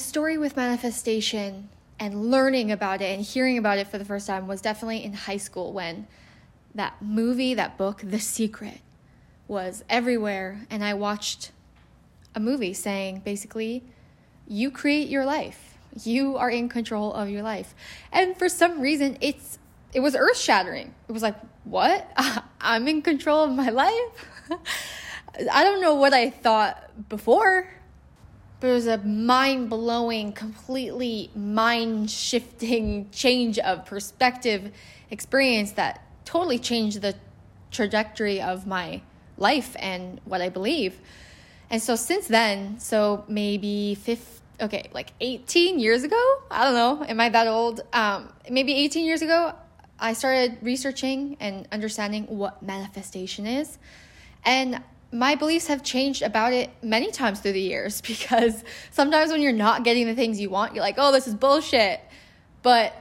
story with manifestation and learning about it and hearing about it for the first time was definitely in high school when that movie, that book, The Secret, was everywhere. And I watched a movie saying basically, you create your life. You are in control of your life. And for some reason, it's it was earth shattering. It was like, what? I'm in control of my life? I don't know what I thought before, was a mind blowing, completely mind shifting change of perspective experience that totally changed the trajectory of my life and what I believe. And so since then, so maybe 15, okay, like 18 years ago, I don't know, am I that old? Um, maybe 18 years ago, I started researching and understanding what manifestation is. And my beliefs have changed about it many times through the years because sometimes when you're not getting the things you want, you're like, oh, this is bullshit. But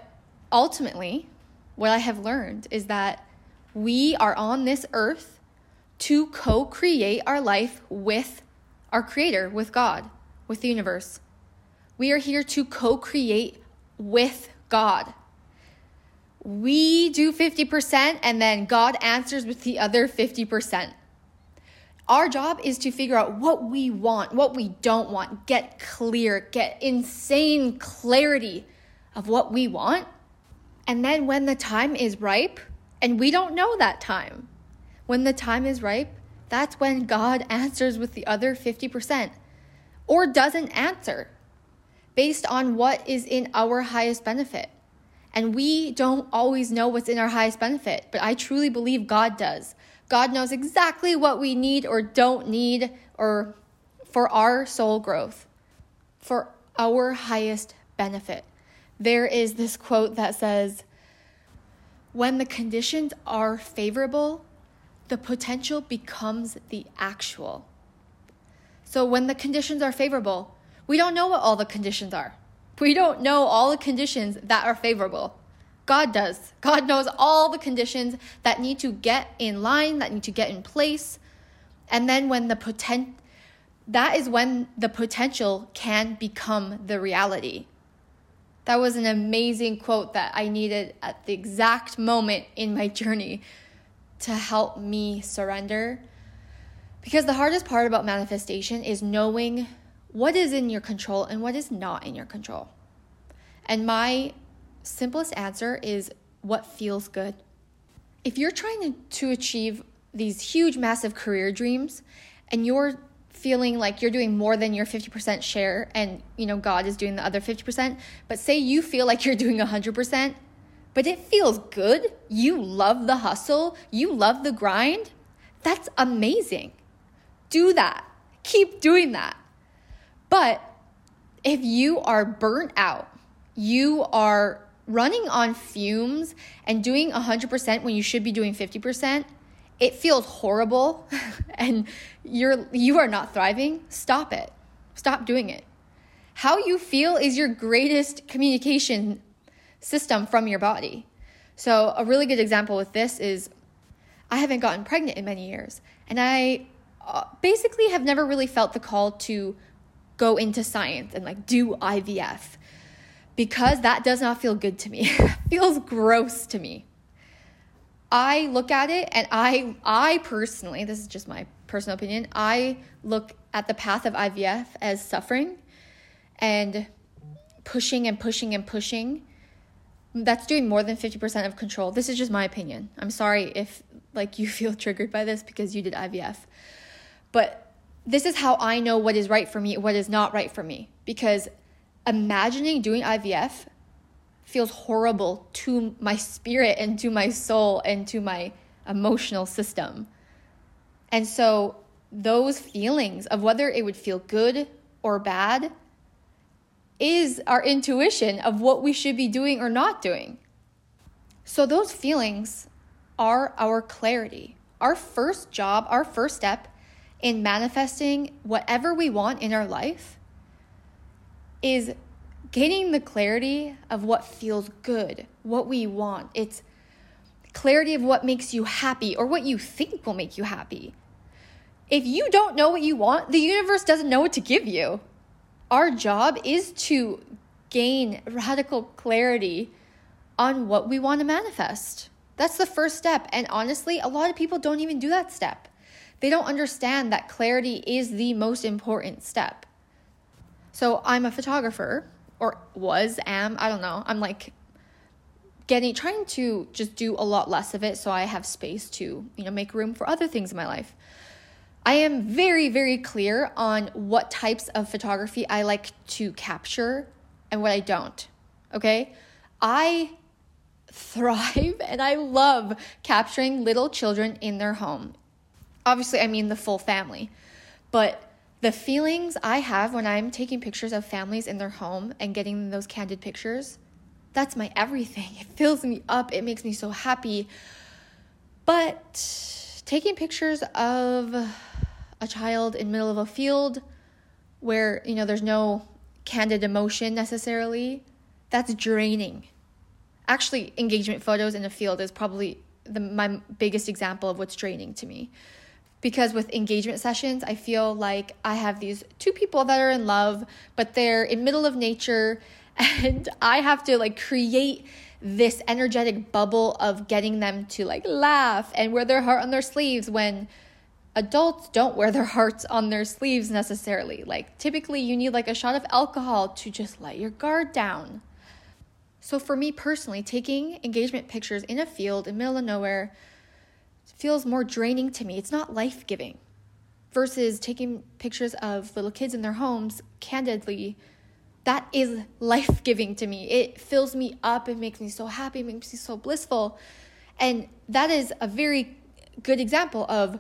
ultimately, what I have learned is that we are on this earth to co create our life with our Creator, with God, with the universe. We are here to co create with God. We do 50% and then God answers with the other 50%. Our job is to figure out what we want, what we don't want, get clear, get insane clarity of what we want. And then when the time is ripe, and we don't know that time, when the time is ripe, that's when God answers with the other 50% or doesn't answer based on what is in our highest benefit. And we don't always know what's in our highest benefit, but I truly believe God does. God knows exactly what we need or don't need or for our soul growth, for our highest benefit. There is this quote that says, When the conditions are favorable, the potential becomes the actual. So when the conditions are favorable, we don't know what all the conditions are. We don't know all the conditions that are favorable. God does. God knows all the conditions that need to get in line, that need to get in place. And then when the potent that is when the potential can become the reality. That was an amazing quote that I needed at the exact moment in my journey to help me surrender. Because the hardest part about manifestation is knowing what is in your control and what is not in your control. And my simplest answer is what feels good. If you're trying to, achieve these huge, massive career dreams and you're feeling like you're doing more than your 50% share and you know God is doing the other 50%, but say you feel like you're doing 100%, but it feels good. You love the hustle, you love the grind. That's amazing. Do that. Keep doing that. But if you are burnt out, you are running on fumes and doing 100% when you should be doing 50%, it feels horrible and you're you are not thriving, stop it. Stop doing it. How you feel is your greatest communication system from your body. So, a really good example with this is I haven't gotten pregnant in many years, and I uh, basically have never really felt the call to go into science and like do IVF because that does not feel good to me. feels gross to me. I look at it and I I personally, this is just my personal opinion, I look at the path of IVF as suffering and pushing and pushing and pushing that's doing more than 50% of control. This is just my opinion. I'm sorry if like you feel triggered by this because you did IVF. But this is how I know what is right for me, what is not right for me because imagining doing IVF feels horrible to my spirit and to my soul and to my emotional system. And so those feelings of whether it would feel good or bad is our intuition of what we should be doing or not doing. So, those feelings are our clarity. Our first job, our first step in manifesting whatever we want in our life is gaining the clarity of what feels good, what we want. It's clarity of what makes you happy or what you think will make you happy. If you don't know what you want, the universe doesn't know what to give you. our job is to gain radical clarity on what we want to manifest. That's the first step. And honestly, a lot of people don't even do that step. They don't understand that clarity is the most important step. So I'm a photographer, or was, am, I don't know. I'm like getting, trying to just do a lot less of it so I have space to, you know, make room for other things in my life. I am very, very clear on what types of photography I like to capture and what I don't. Okay? I thrive and I love capturing little children in their home. Obviously, I mean the full family. But the feelings I have when I'm taking pictures of families in their home and getting those candid pictures, that's my everything. It fills me up, it makes me so happy. But taking pictures of a child in middle of a field where, you know, there's no candid emotion necessarily, that's draining. Actually, engagement photos in a field is probably the, my biggest example of what's draining to me because with engagement sessions i feel like i have these two people that are in love but they're in middle of nature and i have to like create this energetic bubble of getting them to like laugh and wear their heart on their sleeves when adults don't wear their hearts on their sleeves necessarily. Like typically you need like a shot of alcohol to just let your guard down. So for me personally taking engagement pictures in a field in middle of nowhere feels more draining to me. It's not life giving. Versus taking pictures of little kids in their homes candidly, that is life giving to me. It fills me up, it makes me so happy, it makes me so blissful. And that is a very good example of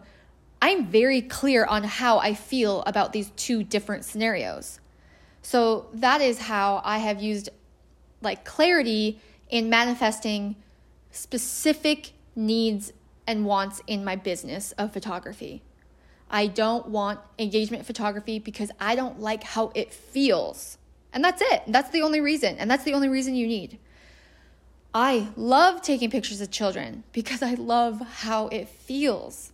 I'm very clear on how I feel about these two different scenarios. So that is how I have used like clarity in manifesting specific needs and wants in my business of photography. I don't want engagement photography because I don't like how it feels. And that's it. That's the only reason. And that's the only reason you need. I love taking pictures of children because I love how it feels.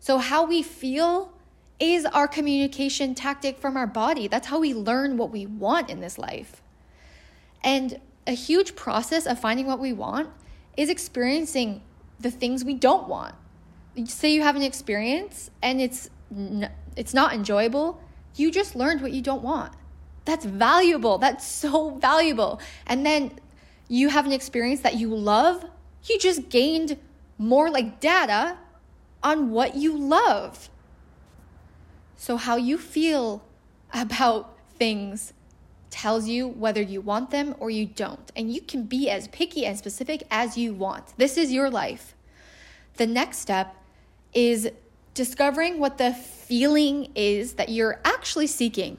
So, how we feel is our communication tactic from our body. That's how we learn what we want in this life. And a huge process of finding what we want is experiencing the things we don't want. Say you have an experience and it's n- it's not enjoyable, you just learned what you don't want. That's valuable. That's so valuable. And then you have an experience that you love, you just gained more like data on what you love. So, how you feel about things tells you whether you want them or you don't. And you can be as picky and specific as you want. This is your life. The next step is discovering what the feeling is that you're actually seeking.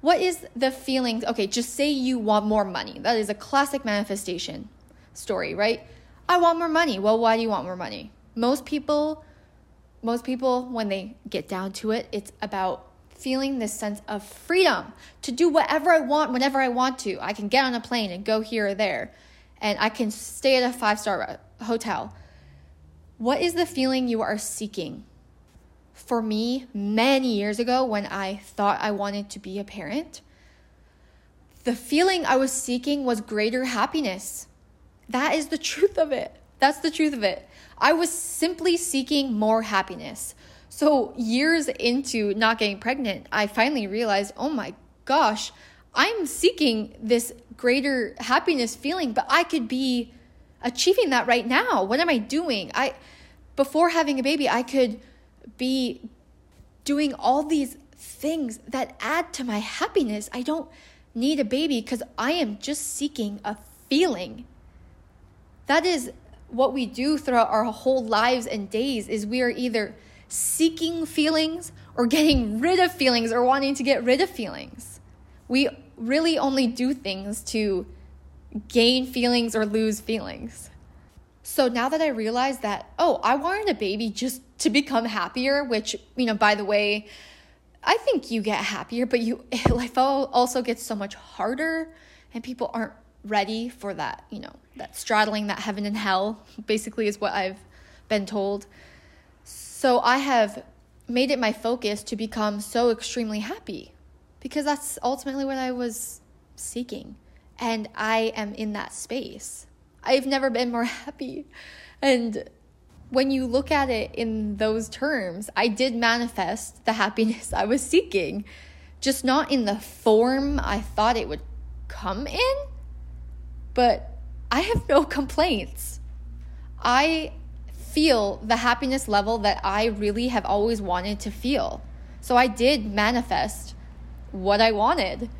What is the feeling? Okay, just say you want more money. That is a classic manifestation story, right? I want more money. Well, why do you want more money? Most people most people when they get down to it, it's about feeling this sense of freedom to do whatever I want whenever I want to. I can get on a plane and go here or there, and I can stay at a five star uh, hotel. What is the feeling you are seeking? For me, many years ago, when I thought I wanted to be a parent, the feeling I was seeking was greater happiness. That is the truth of it. That's the truth of it. I was simply seeking more happiness. So, years into not getting pregnant, I finally realized oh my gosh, I'm seeking this greater happiness feeling, but I could be achieving that right now. What am I doing? I before having a baby, I could be doing all these things that add to my happiness. I don't need a baby because I am just seeking a feeling. That is what we do throughout our whole lives and days is we are either seeking feelings or getting rid of feelings or wanting to get rid of feelings. We really only do things to gain feelings or lose feelings. So now that I realize that, oh, I wanted a baby just to become happier, which, you know, by the way, I think you get happier, but you life also gets so much harder and people aren't ready for that, you know, that straddling that heaven and hell basically is what I've been told. So I have made it my focus to become so extremely happy. because that's ultimately what I was seeking. And I am in that space. I've never been more happy. And when you look at it in those terms, I did manifest the happiness I was seeking, just not in the form I thought it would come in. But I have no complaints. I feel the happiness level that I really have always wanted to feel. So I did manifest what I wanted.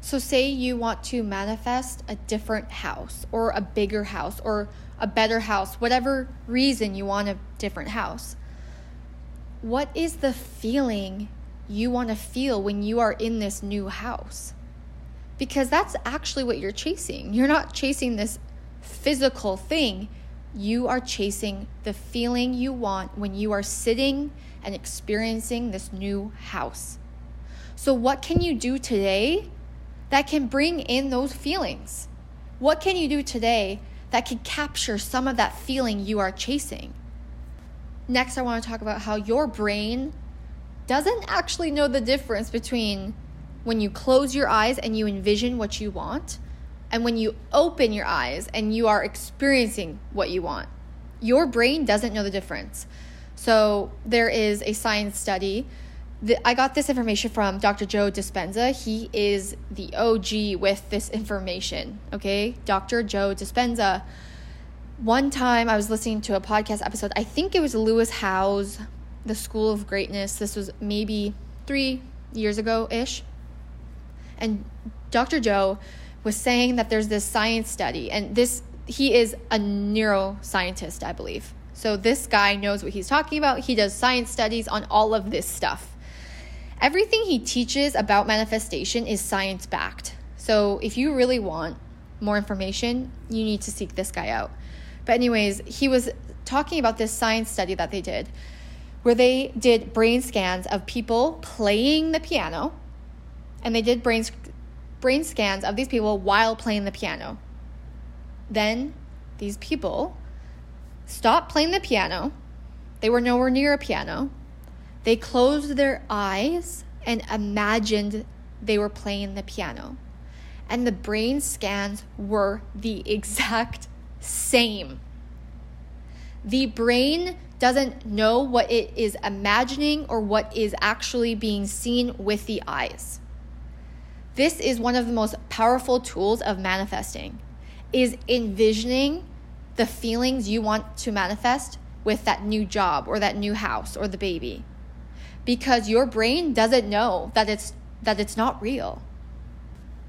So, say you want to manifest a different house or a bigger house or a better house, whatever reason you want a different house. What is the feeling you want to feel when you are in this new house? Because that's actually what you're chasing. You're not chasing this physical thing, you are chasing the feeling you want when you are sitting and experiencing this new house. So, what can you do today that can bring in those feelings? What can you do today that can capture some of that feeling you are chasing? Next, I want to talk about how your brain doesn't actually know the difference between when you close your eyes and you envision what you want and when you open your eyes and you are experiencing what you want. Your brain doesn't know the difference. So, there is a science study I got this information from Dr. Joe Dispenza. He is the OG with this information. Okay, Dr. Joe Dispenza. One time I was listening to a podcast episode, I think it was Lewis Howes, The School of Greatness. This was maybe three years ago ish. And Dr. Joe was saying that there's this science study, and this, he is a neuroscientist, I believe. So this guy knows what he's talking about. He does science studies on all of this stuff. Everything he teaches about manifestation is science backed. So if you really want more information, you need to seek this guy out. But, anyways, he was talking about this science study that they did where they did brain scans of people playing the piano and they did brain, brain scans of these people while playing the piano. Then these people stopped playing the piano. They were nowhere near a piano. They closed their eyes and imagined they were playing the piano. And the brain scans were the exact same. The brain doesn't know what it is imagining or what is actually being seen with the eyes. This is one of the most powerful tools of manifesting is envisioning the feelings you want to manifest with that new job or that new house or the baby because your brain doesn't know that it's that it's not real.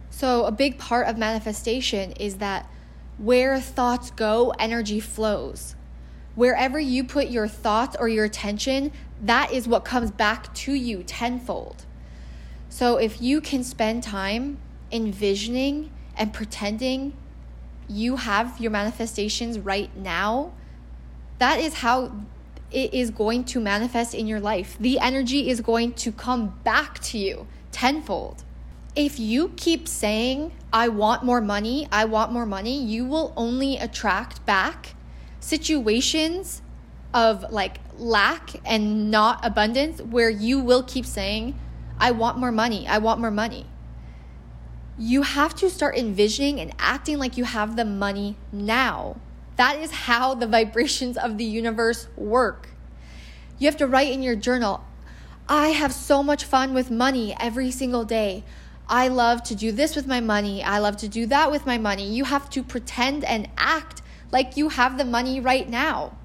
So a big part of manifestation is that where thoughts go, energy flows. Wherever you put your thoughts or your attention, that is what comes back to you tenfold. So if you can spend time envisioning and pretending you have your manifestations right now, that is how it is going to manifest in your life. The energy is going to come back to you tenfold. If you keep saying, I want more money, I want more money, you will only attract back situations of like lack and not abundance where you will keep saying, I want more money, I want more money. You have to start envisioning and acting like you have the money now that is how the vibrations of the universe work. You have to write in your journal I have so much fun with money every single day. I love to do this with my money. I love to do that with my money. You have to pretend and act like you have the money right now.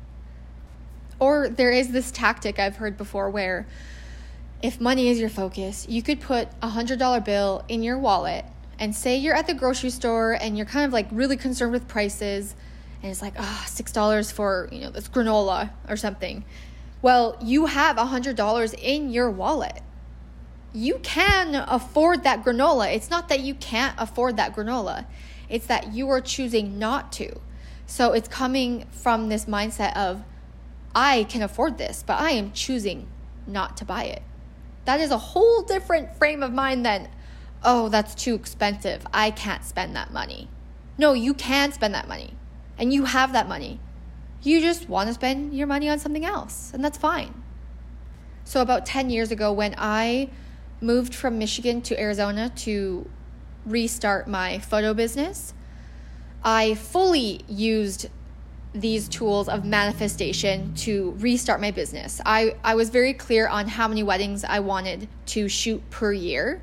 Or there is this tactic I've heard before where if money is your focus, you could put a $100 bill in your wallet and say you're at the grocery store and you're kind of like really concerned with prices and it's like, oh, $6 for, you know, this granola or something. Well, you have $100 in your wallet. You can afford that granola. It's not that you can't afford that granola. It's that you are choosing not to. So it's coming from this mindset of I can afford this, but I am choosing not to buy it. That is a whole different frame of mind than, oh, that's too expensive. I can't spend that money. No, you can spend that money and you have that money. You just want to spend your money on something else, and that's fine. So, about 10 years ago, when I moved from Michigan to Arizona to restart my photo business, I fully used these tools of manifestation to restart my business. I, I was very clear on how many weddings I wanted to shoot per year.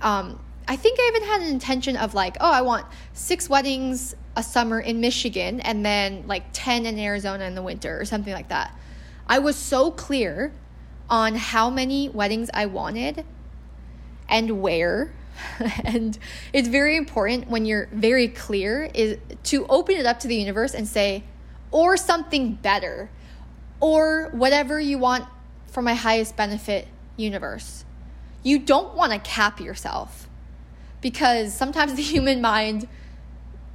Um, I think I even had an intention of like, oh, I want six weddings a summer in Michigan and then like 10 in Arizona in the winter or something like that. I was so clear on how many weddings I wanted and where. and it's very important when you're very clear is to open it up to the universe and say or something better or whatever you want for my highest benefit universe. You don't want to cap yourself because sometimes the human mind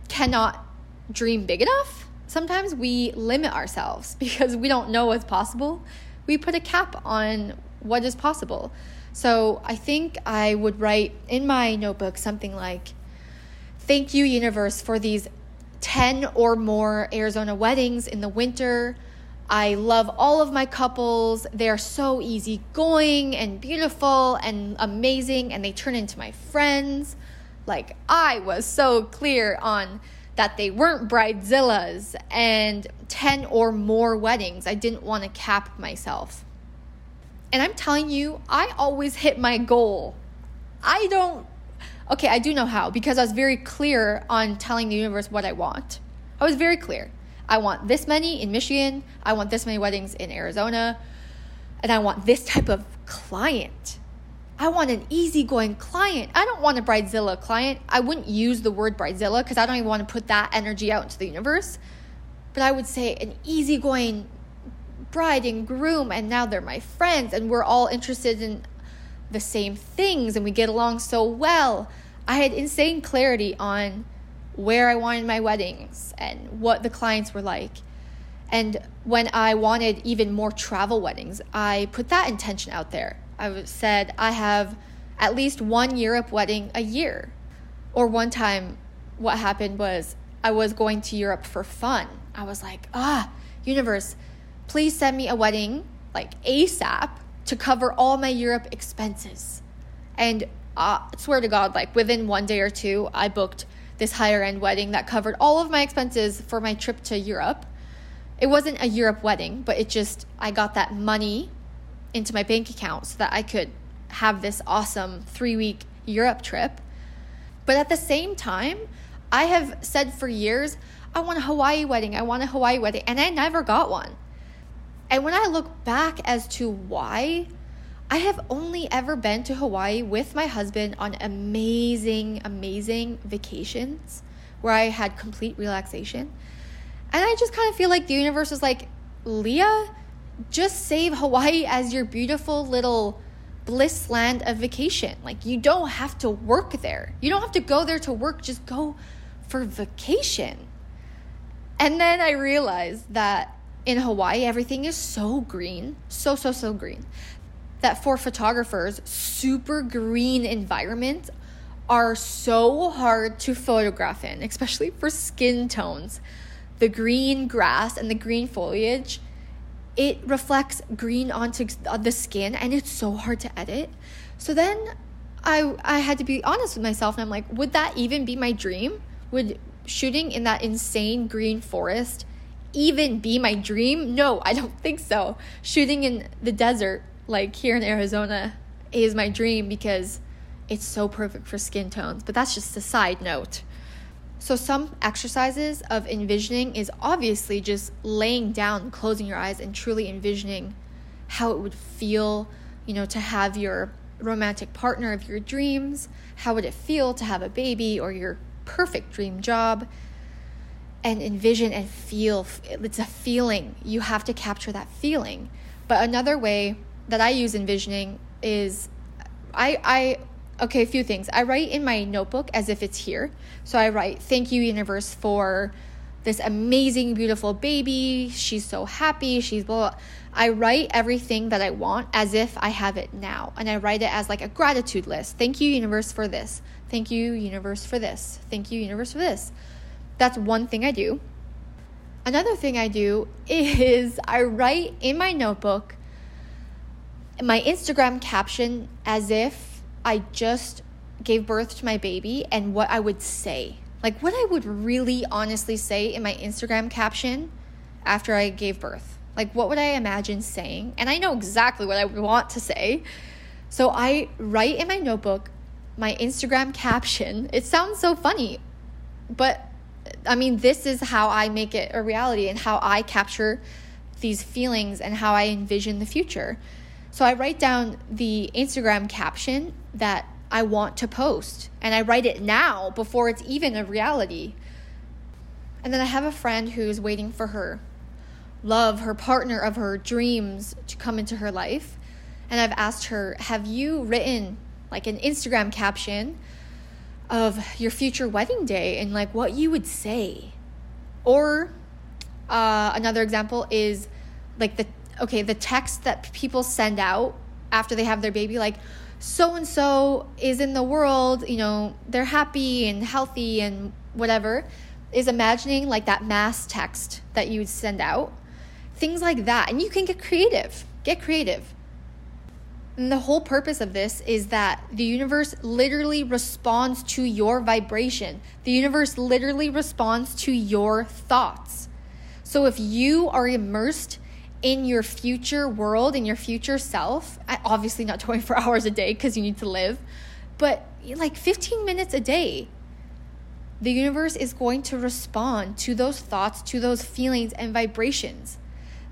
cannot dream big enough. Sometimes we limit ourselves because we don't know what's possible. We put a cap on what is possible. So I think I would write in my notebook something like, Thank you, universe, for these 10 or more Arizona weddings in the winter. I love all of my couples. They're so easygoing and beautiful and amazing, and they turn into my friends. Like, I was so clear on that they weren't bridezillas and 10 or more weddings. I didn't want to cap myself. And I'm telling you, I always hit my goal. I don't, okay, I do know how because I was very clear on telling the universe what I want. I was very clear. I want this many in Michigan, I want this many weddings in Arizona, and I want this type of client. I want an easygoing client. I don't want a bridezilla client. I wouldn't use the word bridezilla because I don't even want to put that energy out into the universe. But I would say an easygoing bride and groom, and now they're my friends, and we're all interested in the same things, and we get along so well. I had insane clarity on where I wanted my weddings and what the clients were like. And when I wanted even more travel weddings, I put that intention out there. I said, I have at least one Europe wedding a year. Or one time, what happened was I was going to Europe for fun. I was like, ah, universe, please send me a wedding like ASAP to cover all my Europe expenses. And uh, swear to God, like within one day or two, I booked this higher end wedding that covered all of my expenses for my trip to Europe. It wasn't a Europe wedding, but it just, I got that money into my bank account so that I could have this awesome three week Europe trip. But at the same time, I have said for years, I want a Hawaii wedding, I want a Hawaii wedding, and I never got one. And when I look back as to why, I have only ever been to Hawaii with my husband on amazing, amazing vacations where I had complete relaxation. And I just kind of feel like the universe was like, Leah, just save Hawaii as your beautiful little bliss land of vacation. Like, you don't have to work there. You don't have to go there to work, just go for vacation. And then I realized that in Hawaii, everything is so green, so, so, so green, that for photographers, super green environments are so hard to photograph in, especially for skin tones. The green grass and the green foliage it reflects green onto uh, the skin and it's so hard to edit. So then I I had to be honest with myself and I'm like, would that even be my dream? Would shooting in that insane green forest even be my dream? No, I don't think so. Shooting in the desert like here in Arizona is my dream because it's so perfect for skin tones. But that's just a side note. So, some exercises of envisioning is obviously just laying down, closing your eyes, and truly envisioning how it would feel, you know, to have your romantic partner of your dreams. How would it feel to have a baby or your perfect dream job? And envision and feel. It's a feeling. You have to capture that feeling. But another way that I use envisioning is I, I okay, a few things. I write in my notebook as if it's here. So I write, Thank you, universe, for this amazing, beautiful baby. She's so happy. She's blah. I write everything that I want as if I have it now. And I write it as like a gratitude list. Thank you, universe, for this. Thank you, universe, for this. Thank you, universe, for this. That's one thing I do. Another thing I do is I write in my notebook my Instagram caption as if I just gave birth to my baby and what I would say. Like what I would really honestly say in my Instagram caption after I gave birth. Like what would I imagine saying? And I know exactly what I would want to say. So I write in my notebook my Instagram caption. It sounds so funny, but I mean, this is how I make it a reality and how I capture these feelings and how I envision the future. So I write down the Instagram caption that I want to post and I write it now before it's even a reality. And then I have a friend who's waiting for her love, her partner of her dreams to come into her life. And I've asked her, Have you written like an Instagram caption of your future wedding day and like what you would say? Or uh, another example is like the okay the text that people send out after they have their baby like so and so is in the world you know they're happy and healthy and whatever is imagining like that mass text that you would send out. Things like that. And you can get creative. Get creative and the whole purpose of this is that the universe literally responds to your vibration. The universe literally responds to your thoughts. So if you are immersed in your future world, in your future self, obviously not 24 hours a day because you need to live, but like 15 minutes a day, the universe is going to respond to those thoughts, to those feelings and vibrations.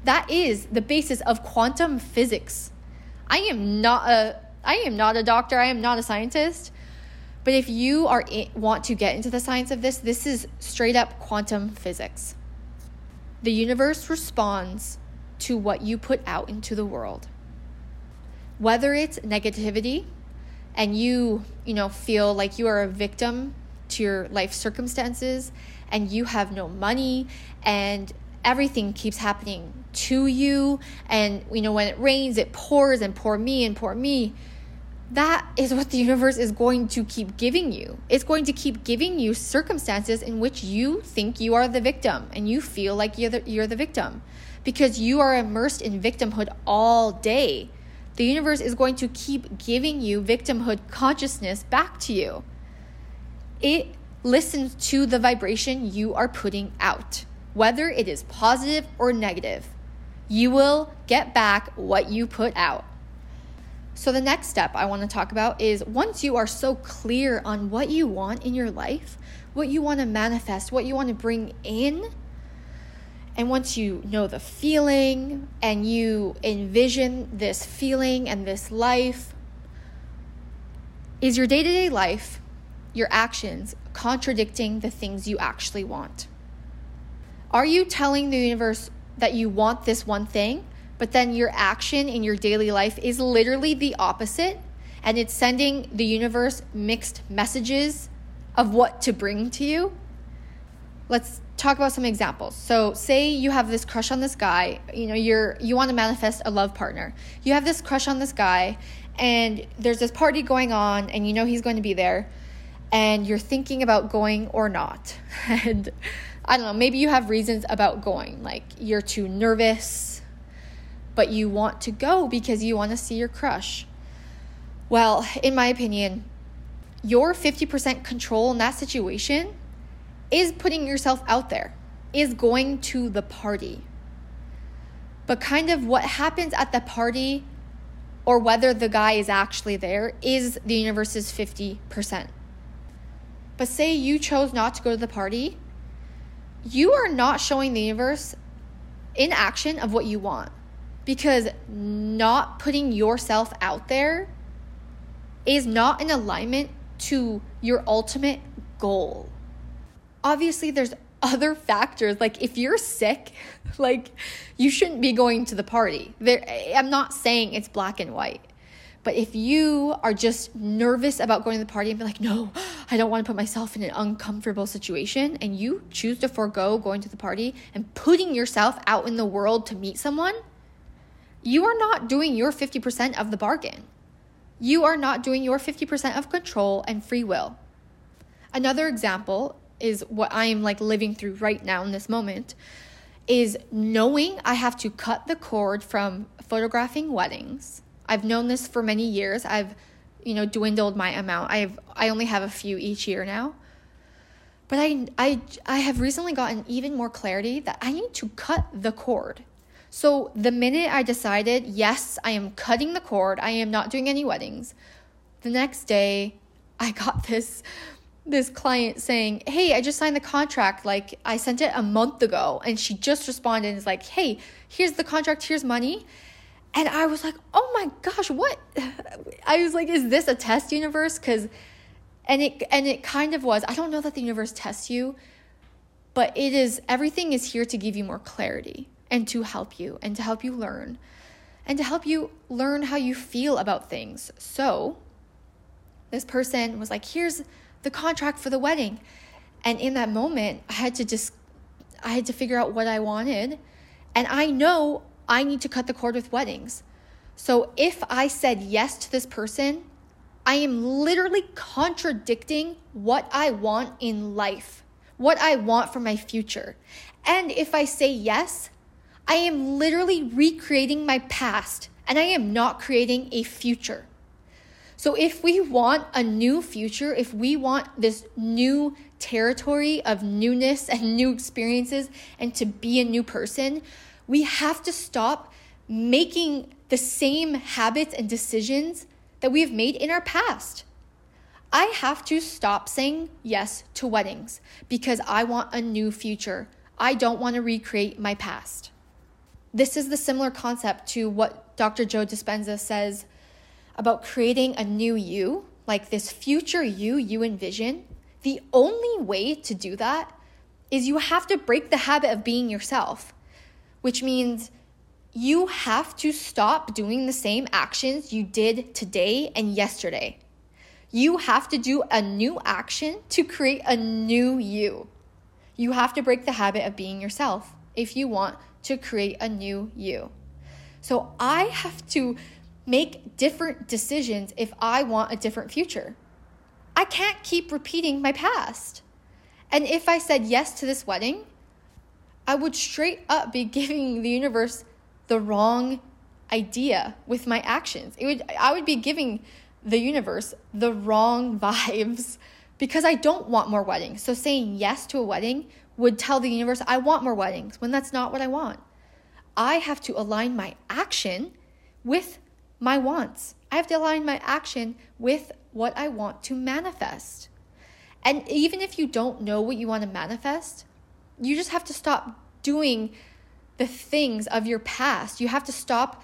That is the basis of quantum physics. I am not a I am not a doctor, I am not a scientist. But if you are want to get into the science of this, this is straight up quantum physics. The universe responds to what you put out into the world. Whether it's negativity and you, you know, feel like you are a victim to your life circumstances and you have no money and everything keeps happening to you and you know when it rains it pours and poor me and poor me that is what the universe is going to keep giving you. It's going to keep giving you circumstances in which you think you are the victim and you feel like you're the, you're the victim because you are immersed in victimhood all day. The universe is going to keep giving you victimhood consciousness back to you. It listens to the vibration you are putting out, whether it is positive or negative. You will get back what you put out. So, the next step I want to talk about is once you are so clear on what you want in your life, what you want to manifest, what you want to bring in, and once you know the feeling and you envision this feeling and this life, is your day to day life, your actions contradicting the things you actually want? Are you telling the universe that you want this one thing, but then your action in your daily life is literally the opposite? And it's sending the universe mixed messages of what to bring to you? Let's talk about some examples. So, say you have this crush on this guy, you know, you're you want to manifest a love partner. You have this crush on this guy and there's this party going on and you know he's going to be there and you're thinking about going or not. And I don't know, maybe you have reasons about going, like you're too nervous, but you want to go because you want to see your crush. Well, in my opinion, your 50% control in that situation is putting yourself out there, is going to the party. But kind of what happens at the party or whether the guy is actually there is the universe's 50%. But say you chose not to go to the party, you are not showing the universe in action of what you want. Because not putting yourself out there is not in alignment to your ultimate goal. Obviously there's other factors. Like if you're sick like you shouldn't be going to the party. There i'm not saying it's black and white but if you are just nervous about going to the party and be like no i don't want to put myself in an uncomfortable situation and you choose to forego going to the party and putting yourself out in the world to meet someone you are not doing your 50% of the bargain you are not doing your 50% of control and free will another example is what I am like living through right now in this moment is knowing I have to cut the cord from photographing weddings. I've known this for many years. I've you know, dwindled my amount. I've I only have a few each year now. But I I I have recently gotten even more clarity that I need to cut the cord. So the minute I decided, yes, I am cutting the cord, I am not doing any weddings. The next day, I got this this client saying, Hey, I just signed the contract. Like, I sent it a month ago. And she just responded and is like, Hey, here's the contract, here's money. And I was like, Oh my gosh, what? I was like, Is this a test universe? Because, and it, and it kind of was. I don't know that the universe tests you, but it is, everything is here to give you more clarity and to help you and to help you learn and to help you learn how you feel about things. So, this person was like, Here's, the contract for the wedding. And in that moment, I had to just I had to figure out what I wanted. And I know I need to cut the cord with weddings. So if I said yes to this person, I am literally contradicting what I want in life, what I want for my future. And if I say yes, I am literally recreating my past and I am not creating a future. So, if we want a new future, if we want this new territory of newness and new experiences and to be a new person, we have to stop making the same habits and decisions that we have made in our past. I have to stop saying yes to weddings because I want a new future. I don't want to recreate my past. This is the similar concept to what Dr. Joe Dispenza says about creating a new you, like this future you you envision, the only way to do that is you have to break the habit of being yourself, which means you have to stop doing the same actions you did today and yesterday. You have to do a new action to create a new you. You have to break the habit of being yourself if you want to create a new you. So I have to make different decisions if I want a different future. I can't keep repeating my past. And if I said yes to this wedding, I would straight up be giving the universe the wrong idea with my actions. It would I would be giving the universe the wrong vibes because I don't want more weddings. So saying yes to a wedding would tell the universe I want more weddings when that's not what I want. I have to align my action with my wants. I have to align my action with what I want to manifest. And even if you don't know what you want to manifest, you just have to stop doing the things of your past. You have to stop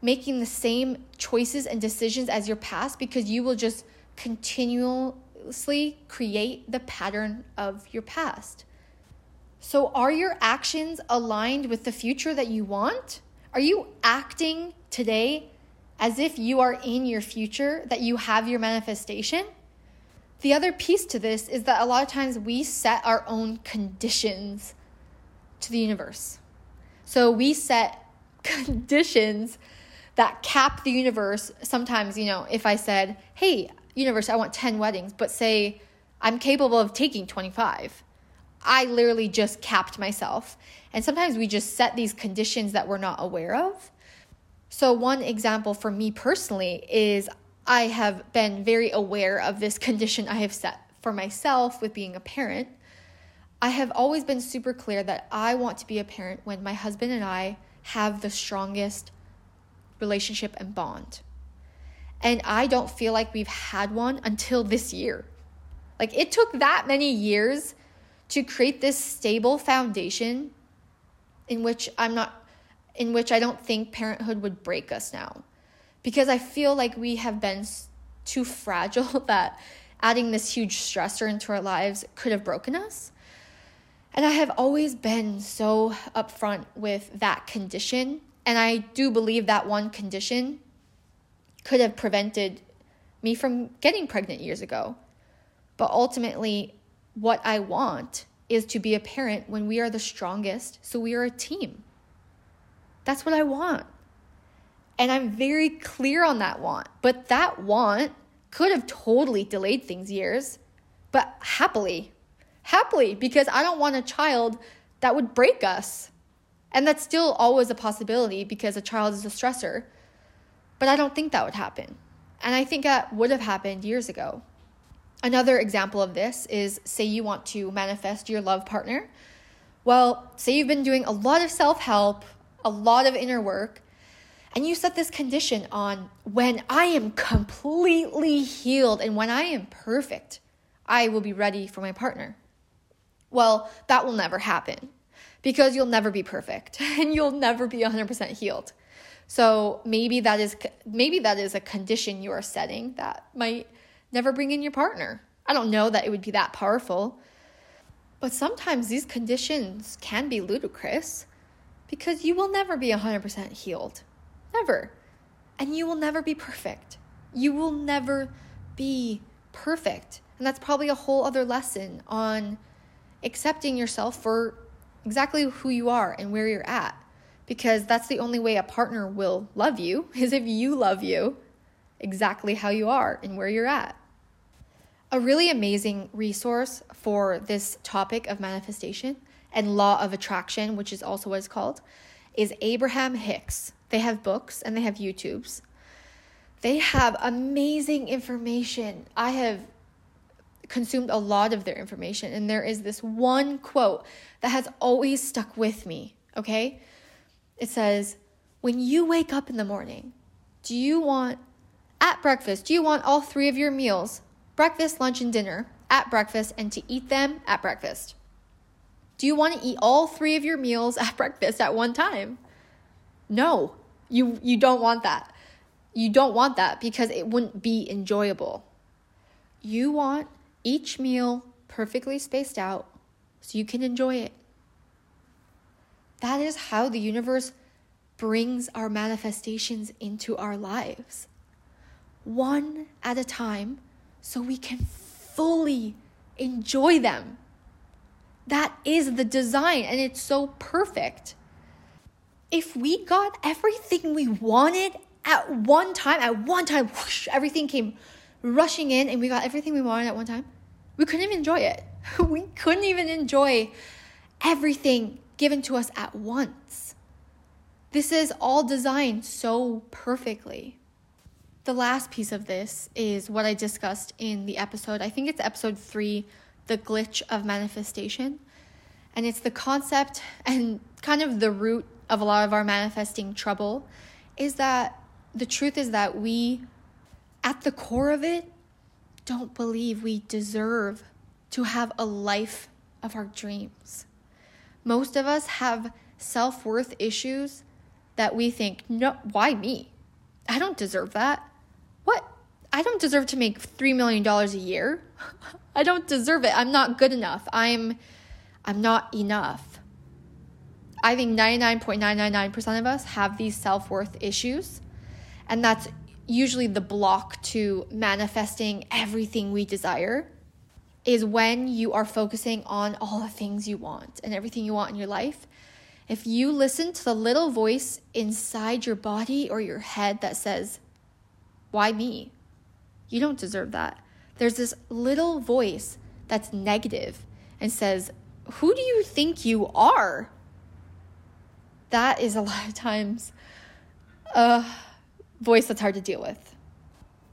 making the same choices and decisions as your past because you will just continuously create the pattern of your past. So, are your actions aligned with the future that you want? Are you acting today as if you are in your future, that you have your manifestation. The other piece to this is that a lot of times we set our own conditions to the universe. So we set conditions that cap the universe. Sometimes, you know, if I said, hey, universe, I want 10 weddings, but say I'm capable of taking 25, I literally just capped myself. And sometimes we just set these conditions that we're not aware of. So, one example for me personally is I have been very aware of this condition I have set for myself with being a parent. I have always been super clear that I want to be a parent when my husband and I have the strongest relationship and bond. And I don't feel like we've had one until this year. Like it took that many years to create this stable foundation in which I'm not in which I don't think parenthood would break us now. Because I feel like we have been too fragile that adding this huge stressor into our lives could have broken us. And I have always been so upfront with that condition. And I do believe that one condition could have prevented me from getting pregnant years ago. But ultimately, what I want is to be a parent when we are the strongest, so we are a team. That's what I want. And I'm very clear on that want. But that want could have totally delayed things years, but happily, happily, because I don't want a child that would break us. And that's still always a possibility because a child is a stressor. But I don't think that would happen. And I think that would have happened years ago. Another example of this is say you want to manifest your love partner. Well, say you've been doing a lot of self help, a lot of inner work, and you set this condition on when I am completely healed and when I am perfect, I will be ready for my partner. Well, that will never happen because you'll never be perfect and you'll never be 100% healed. So maybe that is maybe that is a condition you are setting that might never bring in your partner. I don't know that it would be that powerful. But sometimes these conditions can be ludicrous because you will never be 100% healed. Never. And you will never be perfect. You will never be perfect. And that's probably a whole other lesson on accepting yourself for exactly who you are and where you're at. Because that's the only way a partner will love you is if you love you exactly how you are and where you're at. A really amazing resource for this topic of manifestation and law of attraction, which is also what it's called, is Abraham Hicks. They have books and they have YouTubes. They have amazing information. I have consumed a lot of their information, and there is this one quote that has always stuck with me, okay? It says, When you wake up in the morning, do you want, at breakfast, do you want all three of your meals, breakfast, lunch, and dinner, at breakfast, and to eat them at breakfast? Do you want to eat all three of your meals at breakfast at one time? No, you, you don't want that. You don't want that because it wouldn't be enjoyable. You want each meal perfectly spaced out so you can enjoy it. That is how the universe brings our manifestations into our lives. One at a time so we can fully enjoy them. That is the design, and it's so perfect. If we got everything we wanted at one time, at one time, whoosh, everything came rushing in, and we got everything we wanted at one time, we couldn't even enjoy it. we couldn't even enjoy everything given to us at once. This is all designed so perfectly. The last piece of this is what I discussed in the episode. I think it's episode three the glitch of manifestation. And it's the concept and kind of the root of a lot of our manifesting trouble is that the truth is that we, at the core of it, don't believe we deserve to have a life of our dreams. Most of us have self worth issues that we think, no, why me? I don't deserve that. What? I don't deserve to make $3 million a year. I don't deserve it. I'm not good enough. I'm I'm not enough. I think 99.999% of us have these self-worth issues, and that's usually the block to manifesting everything we desire is when you are focusing on all the things you want and everything you want in your life. If you listen to the little voice inside your body or your head that says, Why me? You don't deserve that there's this little voice that's negative and says, Who do you think you are? That is a lot of times a voice that's hard to deal with.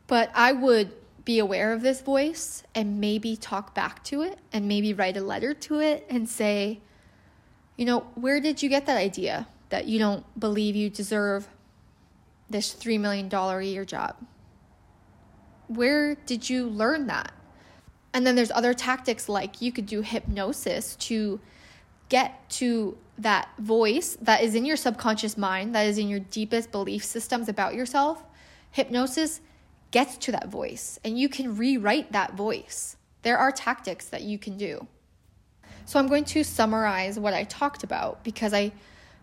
But I would be aware of this voice and maybe talk back to it and maybe write a letter to it and say, you know, where did you get that idea that you don't believe you deserve this $3 million a year job? where did you learn that? And then there's other tactics like you could do hypnosis to get to that voice that is in your subconscious mind, that is in your deepest belief systems about yourself. Hypnosis gets to that voice and you can rewrite that voice. There are tactics that you can do. So I'm going to summarize what I talked about because I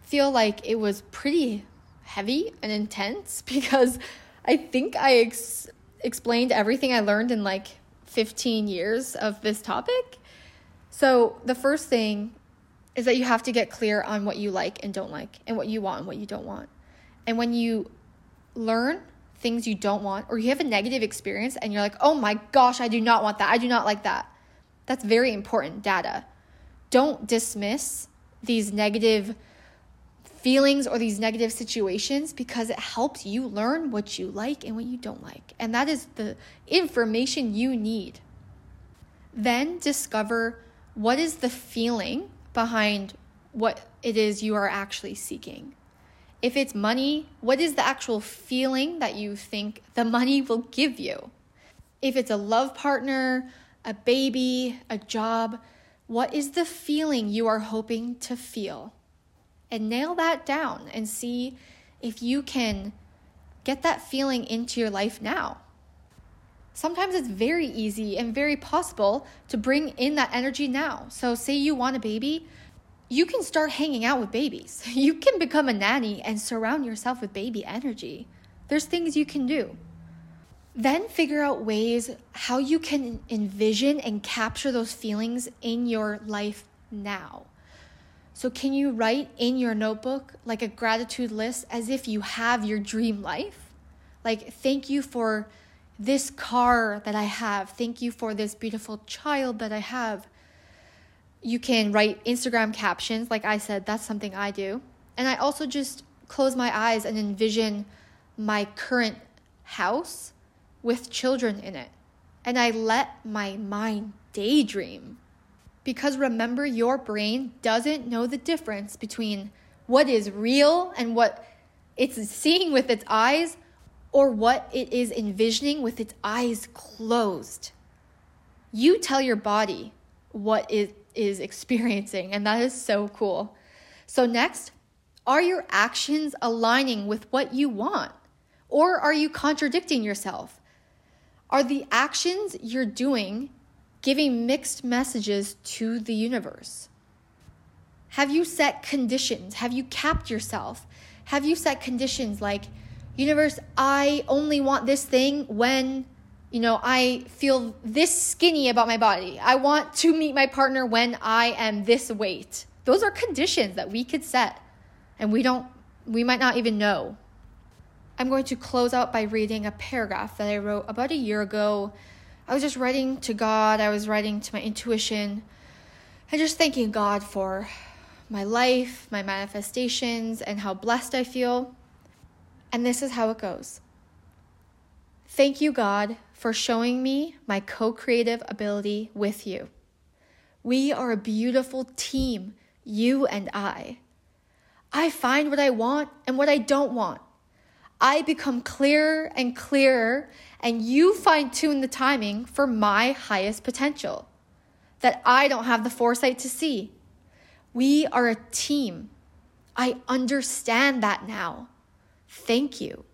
feel like it was pretty heavy and intense because I think I ex- explained everything I learned in like 15 years of this topic. So, the first thing is that you have to get clear on what you like and don't like, and what you want and what you don't want. And when you learn things you don't want, or you have a negative experience and you're like, oh my gosh, I do not want that, I do not like that, that's very important data. Don't dismiss these negative feelings or these negative situations because it helps you learn what you like and what you don't like. And that is the information you need. Then discover what is the feeling behind what it is you are actually seeking. If it's money, what is the actual feeling that you think the money will give you? If it's a love partner, a baby, a job, what is the feeling you are hoping to feel? And nail that down and see if you can get that feeling into your life now. Sometimes it's very easy and very possible to bring in that energy now. So, say you want a baby, you can start hanging out with babies. You can become a nanny and surround yourself with baby energy. There's things you can do. Then figure out ways how you can envision and capture those feelings in your life now. So, can you write in your notebook like a gratitude list as if you have your dream life? Like, thank you for this car that I have. Thank you for this beautiful child that I have. You can write Instagram captions. Like I said, that's something I do. And I also just close my eyes and envision my current house with children in it. And I let my mind daydream. Because remember, your brain doesn't know the difference between what is real and what it's seeing with its eyes or what it is envisioning with its eyes closed. You tell your body what it is experiencing, and that is so cool. So, next, are your actions aligning with what you want? Or are you contradicting yourself? Are the actions you're doing giving mixed messages to the universe? Have you set conditions? Have you capped yourself? Have you set conditions like, universe, I only want this thing when, you know, I feel this skinny about my body. I want to meet my partner when I am this weight. Those are conditions that we could set and we don't, we might not even know. I'm going to close out by reading a paragraph that I wrote about a year ago. I was just writing to God, I was writing to my intuition, and just thanking God for my life, my manifestations, and how blessed I feel. And this is how it goes Thank you, God, for showing me my co creative ability with you. We are a beautiful team, you and I. I find what I want and what I don't want. I become clearer and clearer, and you fine tune the timing for my highest potential that I don't have the foresight to see. We are a team. I understand that now. Thank you.